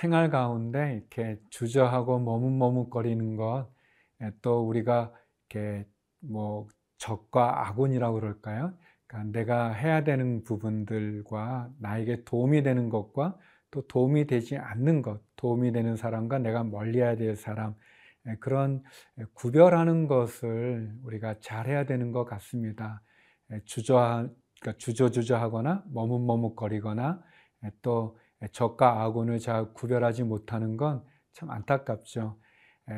생활 가운데 이렇게 주저하고 머뭇머뭇거리는 것, 또 우리가 이렇게 뭐 적과 악운이라고 그럴까요? 그러니까 내가 해야 되는 부분들과 나에게 도움이 되는 것과 또 도움이 되지 않는 것, 도움이 되는 사람과 내가 멀리해야 될 사람, 그런 구별하는 것을 우리가 잘해야 되는 것 같습니다. 주저, 그러니까 주저주저하거나 머뭇머뭇거리거나 또 적과 악운을 잘 구별하지 못하는 건 참 안타깝죠.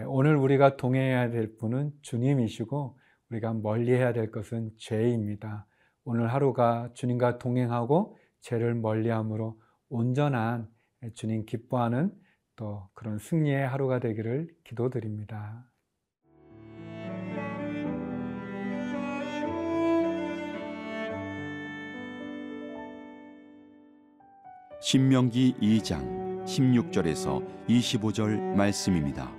오늘 우리가 동행해야 될 분은 주님이시고 우리가 멀리해야 될 것은 죄입니다. 오늘 하루가 주님과 동행하고 죄를 멀리함으로 온전한 주님 기뻐하는 또 그런 승리의 하루가 되기를 기도드립니다. 신명기 2장 16절에서 25절 말씀입니다.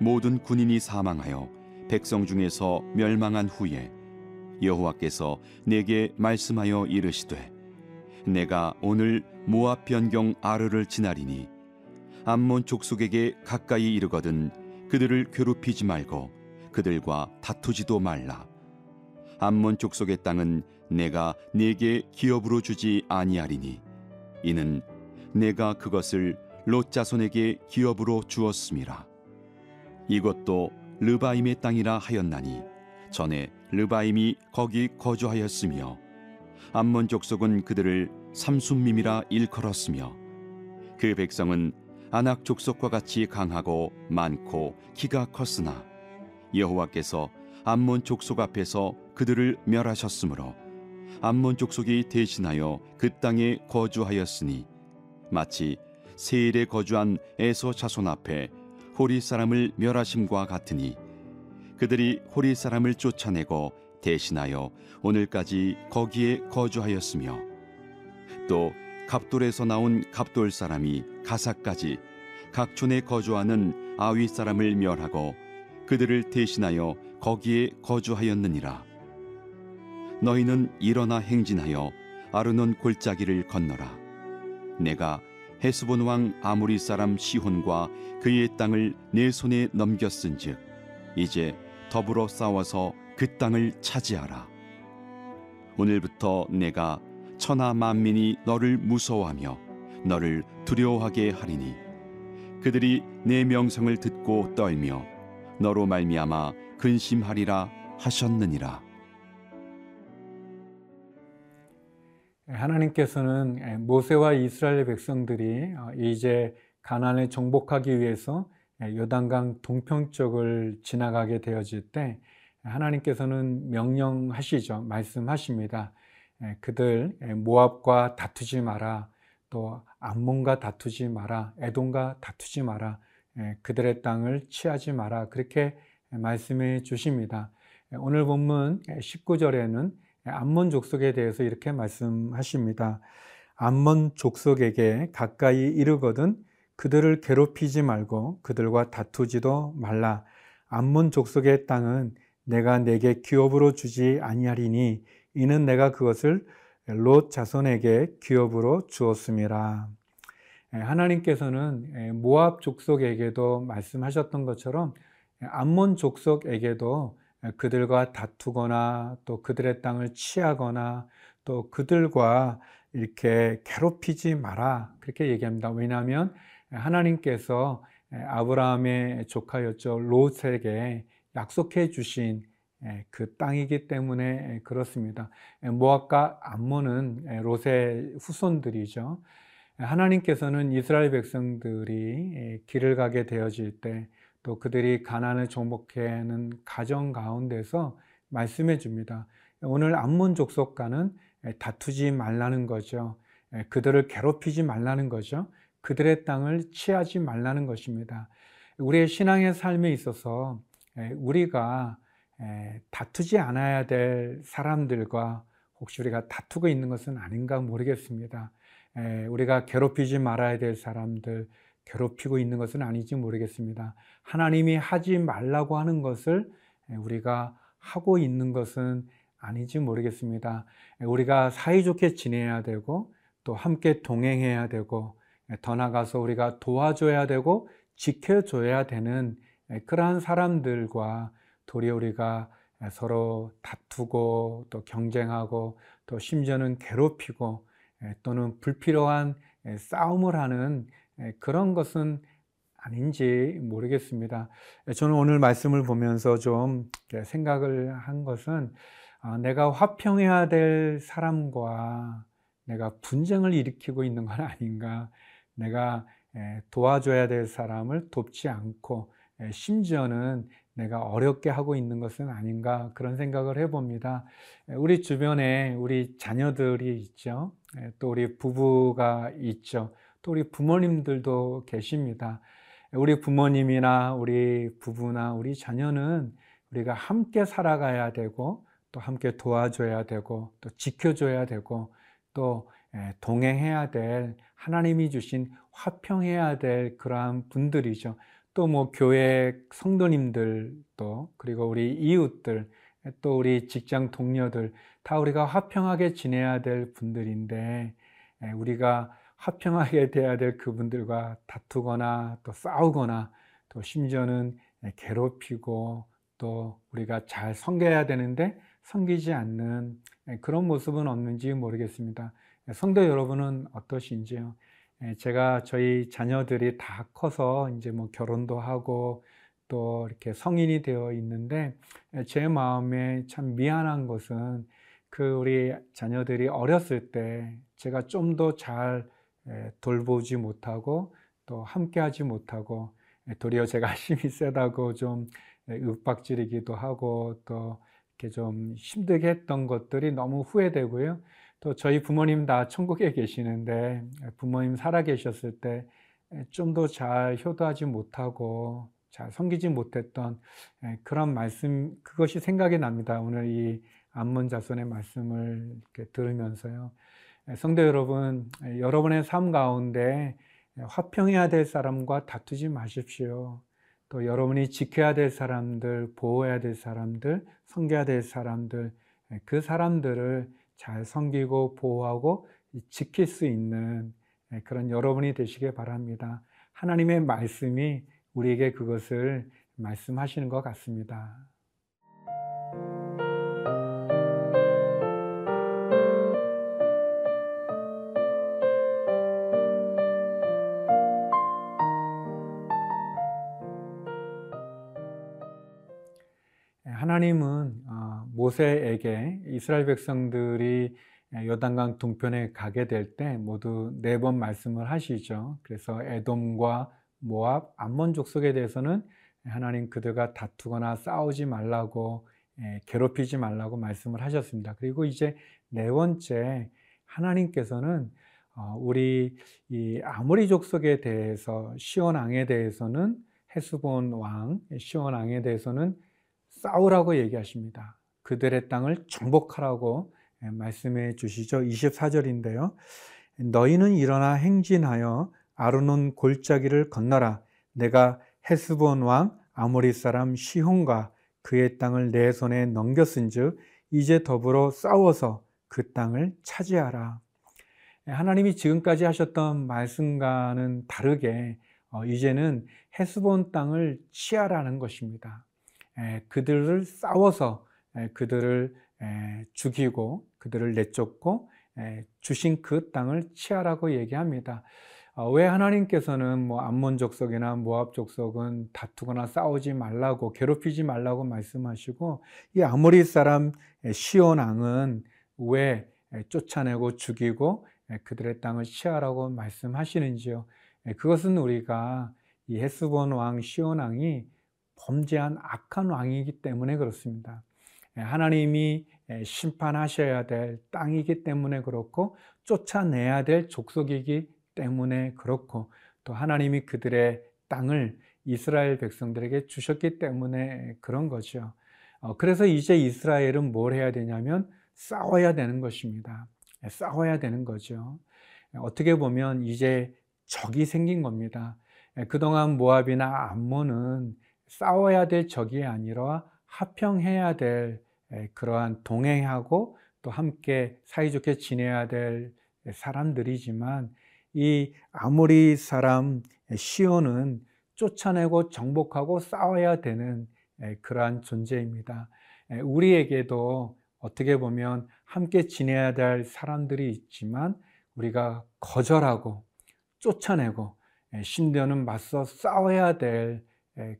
모든 군인이 사망하여 백성 중에서 멸망한 후에 여호와께서 내게 말씀하여 이르시되 내가 오늘 모압 변경 아르를 지나리니 암몬 족속에게 가까이 이르거든 그들을 괴롭히지 말고 그들과 다투지도 말라 암몬 족속의 땅은 내가 네게 기업으로 주지 아니하리니. 이는 내가 그것을 롯 자손에게 기업으로 주었음이라. 이것도 르바임의 땅이라 하였나니 전에 르바임이 거기 거주하였으며 암몬 족속은 그들을 삼순밈이라 일컬었으며 그 백성은 아낙 족속과 같이 강하고 많고 키가 컸으나 여호와께서 암몬 족속 앞에서 그들을 멸하셨으므로 암몬 족속이 대신하여 그 땅에 거주하였으니 마치 세일에 거주한 에서 자손 앞에 호리 사람을 멸하심과 같으니 그들이 호리 사람을 쫓아내고 대신하여 오늘까지 거기에 거주하였으며 또 갑돌에서 나온 갑돌 사람이 가사까지 각 촌에 거주하는 아위 사람을 멸하고 그들을 대신하여 거기에 거주하였느니라 너희는 일어나 행진하여 아르논 골짜기를 건너라 내가 헤스본 왕 아무리 사람 시혼과 그의 땅을 내 손에 넘겼은즉 이제 더불어 싸워서 그 땅을 차지하라. 오늘부터 내가 천하 만민이 너를 무서워하며 너를 두려워하게 하리니 그들이 내 명성을 듣고 떨며 너로 말미암아 근심하리라 하셨느니라. 하나님께서는 모세와 이스라엘 백성들이 이제 가나안을 정복하기 위해서 요단강 동평쪽을 지나가게 되어질 때 하나님께서는 명령하시죠. 말씀하십니다. 그들 모압과 다투지 마라. 또 암몬과 다투지 마라. 에돔과 다투지 마라. 그들의 땅을 취하지 마라. 그렇게 말씀해 주십니다. 오늘 본문 19절에는 암몬 족속에 대해서 이렇게 말씀하십니다. 암몬 족속에게 가까이 이르거든 그들을 괴롭히지 말고 그들과 다투지도 말라. 암몬 족속의 땅은 내가 내게 기업으로 주지 아니하리니 이는 내가 그것을 롯 자손에게 기업으로 주었음이라. 하나님께서는 모압 족속에게도 말씀하셨던 것처럼 암몬 족속에게도 그들과 다투거나 또 그들의 땅을 취하거나 또 그들과 이렇게 괴롭히지 마라 그렇게 얘기합니다. 왜냐하면 하나님께서 아브라함의 조카였죠 롯에게 약속해 주신 그 땅이기 때문에 그렇습니다. 모압과 암몬은 롯의 후손들이죠. 하나님께서는 이스라엘 백성들이 길을 가게 되어질 때 또 그들이 가난을 정복하는 가정 가운데서 말씀해 줍니다. 오늘 암몬 족속과는 다투지 말라는 거죠. 그들을 괴롭히지 말라는 거죠. 그들의 땅을 취하지 말라는 것입니다. 우리의 신앙의 삶에 있어서 우리가 다투지 않아야 될 사람들과 혹시 우리가 다투고 있는 것은 아닌가 모르겠습니다. 우리가 괴롭히지 말아야 될 사람들, 괴롭히고 있는 것은 아닌지 모르겠습니다. 하나님이 하지 말라고 하는 것을 우리가 하고 있는 것은 아닌지 모르겠습니다. 우리가 사이좋게 지내야 되고 또 함께 동행해야 되고 더 나가서 우리가 도와줘야 되고 지켜줘야 되는 그러한 사람들과 도리어 우리가 서로 다투고 또 경쟁하고 또 심지어는 괴롭히고 또는 불필요한 싸움을 하는 그런 것은 아닌지 모르겠습니다. 저는 오늘 말씀을 보면서 좀 생각을 한 것은 아, 내가 화평해야 될 사람과 내가 분쟁을 일으키고 있는 건 아닌가. 내가 도와줘야 될 사람을 돕지 않고 심지어는 내가 어렵게 하고 있는 것은 아닌가 그런 생각을 해봅니다. 우리 주변에 우리 자녀들이 있죠. 또 우리 부부가 있죠. 또 우리 부모님들도 계십니다. 우리 부모님이나 우리 부부나 우리 자녀는 우리가 함께 살아가야 되고 또 함께 도와줘야 되고 또 지켜줘야 되고 또 동행해야 될 하나님이 주신 화평해야 될 그러한 분들이죠. 또 뭐 교회 성도님들도 그리고 우리 이웃들 또 우리 직장 동료들 다 우리가 화평하게 지내야 될 분들인데 우리가 화평하게 돼야 될 그분들과 다투거나 또 싸우거나 또 심지어는 괴롭히고 또 우리가 잘 섬겨야 되는데 섬기지 않는 그런 모습은 없는지 모르겠습니다. 성도 여러분은 어떠신지요? 제가 저희 자녀들이 다 커서 이제 뭐 결혼도 하고 또 이렇게 성인이 되어 있는데 제 마음에 참 미안한 것은 그 우리 자녀들이 어렸을 때 제가 좀 더 잘 돌보지 못하고 또 함께하지 못하고 도리어 제가 힘이 세다고 좀 윽박지르기도 하고 또 이렇게 좀 힘들게 했던 것들이 너무 후회되고요. 또 저희 부모님 다 천국에 계시는데 부모님 살아 계셨을 때 좀 더 잘 효도하지 못하고 잘 섬기지 못했던 그런 말씀 그것이 생각이 납니다. 오늘 이 안문 자손의 말씀을 들으면서요. 성도 여러분, 여러분의 삶 가운데 화평해야 될 사람과 다투지 마십시오. 또 여러분이 지켜야 될 사람들, 보호해야 될 사람들, 섬겨야 될 사람들, 그 사람들을 잘 섬기고 보호하고 지킬 수 있는 그런 여러분이 되시길 바랍니다. 하나님의 말씀이 우리에게 그것을 말씀하시는 것 같습니다. 하나님은 어, 모세에게 이스라엘 백성들이 요단강 동편에 가게 될 때 모두 네 번 말씀을 하시죠. 그래서 에돔과 모압, 암몬 족속에 대해서는 하나님 그들과 다투거나 싸우지 말라고 괴롭히지 말라고 말씀을 하셨습니다. 그리고 이제 네 번째 하나님께서는 어, 우리 이 아모리 족속에 대해서 시온 왕에 대해서는 헤스본 왕 시온 왕에 대해서는 싸우라고 얘기하십니다. 그들의 땅을 정복하라고 예, 말씀해 주시죠. 24절인데요. 너희는 일어나 행진하여 아르논 골짜기를 건너라. 내가 헤스본 왕 아모리 사람 시혼과 그의 땅을 내 손에 넘겼은즉 이제 더불어 싸워서 그 땅을 차지하라. 예, 하나님이 지금까지 하셨던 말씀과는 다르게 어, 이제는 헤스본 땅을 취하라는 것입니다. 그들을 싸워서 그들을 죽이고 그들을 내쫓고 주신 그 땅을 취하라고 얘기합니다. 어, 왜 하나님께서는 뭐 암몬 족속이나 모압 족속은 다투거나 싸우지 말라고 괴롭히지 말라고 말씀하시고 이 아모리 사람 시온 왕은 왜 쫓아내고 죽이고 그들의 땅을 취하라고 말씀하시는지요? 그것은 우리가 이 헤스본 왕 시온 왕이 범죄한 악한 왕이기 때문에 그렇습니다. 예, 하나님이 예, 심판하셔야 될 땅이기 때문에 그렇고 쫓아내야 될 족속이기 때문에 그렇고 또 하나님이 그들의 땅을 이스라엘 백성들에게 주셨기 때문에 그런 거죠. 어, 그래서 이제 이스라엘은 뭘 해야 되냐면 싸워야 되는 것입니다. 예, 싸워야 되는 거죠. 어떻게 보면 이제 적이 생긴 겁니다. 그동안 모압이나 암몬은 싸워야 될 적이 아니라 합평해야 될 그러한 동행하고 또 함께 사이좋게 지내야 될 사람들이지만 이 아모리 사람 시온은 쫓아내고 정복하고 싸워야 되는 그러한 존재입니다. 우리에게도 어떻게 보면 함께 지내야 될 사람들이 있지만 우리가 거절하고 쫓아내고 심지어는 맞서 싸워야 될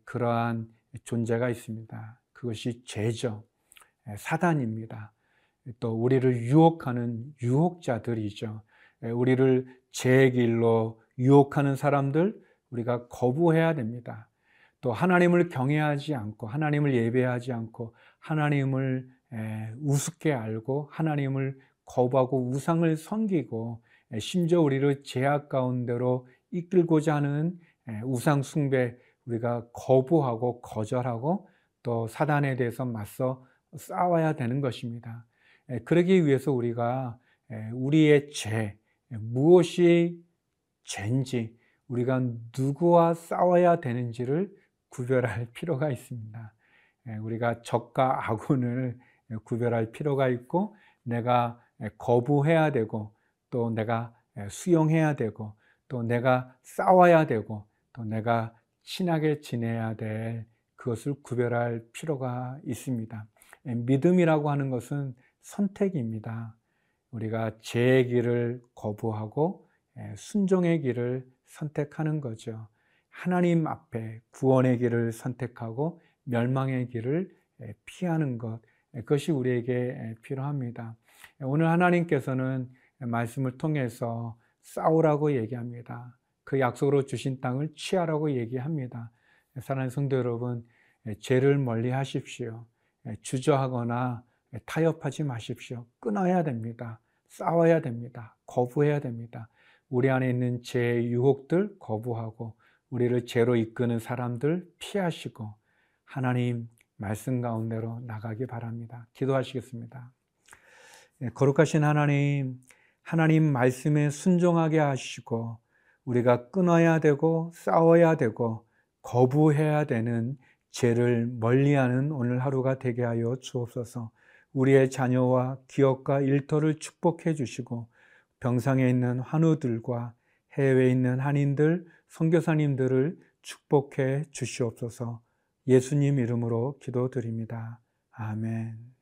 그러한 존재가 있습니다. 그것이 죄죠. 사단입니다. 또 우리를 유혹하는 유혹자들이죠. 우리를 제 길로 유혹하는 사람들 우리가 거부해야 됩니다. 또 하나님을 경외하지 않고 하나님을 예배하지 않고 하나님을 우습게 알고 하나님을 거부하고 우상을 섬기고 심지어 우리를 제약 가운데로 이끌고자 하는 우상 숭배 우리가 거부하고 거절하고 또 사단에 대해서 맞서 싸워야 되는 것입니다. 그러기 위해서 우리가 우리의 죄, 무엇이 죄인지, 우리가 누구와 싸워야 되는지를 구별할 필요가 있습니다. 우리가 적과 아군을 구별할 필요가 있고, 내가 거부해야 되고, 또 내가 수용해야 되고, 또 내가 싸워야 되고, 또 내가 친하게 지내야 될 그것을 구별할 필요가 있습니다. 믿음이라고 하는 것은 선택입니다. 우리가 죄의 길을 거부하고 순종의 길을 선택하는 거죠. 하나님 앞에 구원의 길을 선택하고 멸망의 길을 피하는 것. 그것이 우리에게 필요합니다. 오늘 하나님께서는 말씀을 통해서 싸우라고 얘기합니다. 그 약속으로 주신 땅을 취하라고 얘기합니다. 사랑하는 성도 여러분, 죄를 멀리 하십시오. 주저하거나 타협하지 마십시오. 끊어야 됩니다. 싸워야 됩니다. 거부해야 됩니다. 우리 안에 있는 죄 유혹들 거부하고 우리를 죄로 이끄는 사람들 피하시고 하나님 말씀 가운데로 나가기 바랍니다. 기도하시겠습니다. 예, 거룩하신 하나님, 하나님 말씀에 순종하게 하시고 우리가 끊어야 되고 싸워야 되고 거부해야 되는 죄를 멀리하는 오늘 하루가 되게 하여 주옵소서. 우리의 자녀와 기업과 일터를 축복해 주시고 병상에 있는 환우들과 해외에 있는 한인들, 선교사님들을 축복해 주시옵소서. 예수님 이름으로 기도드립니다. 아멘.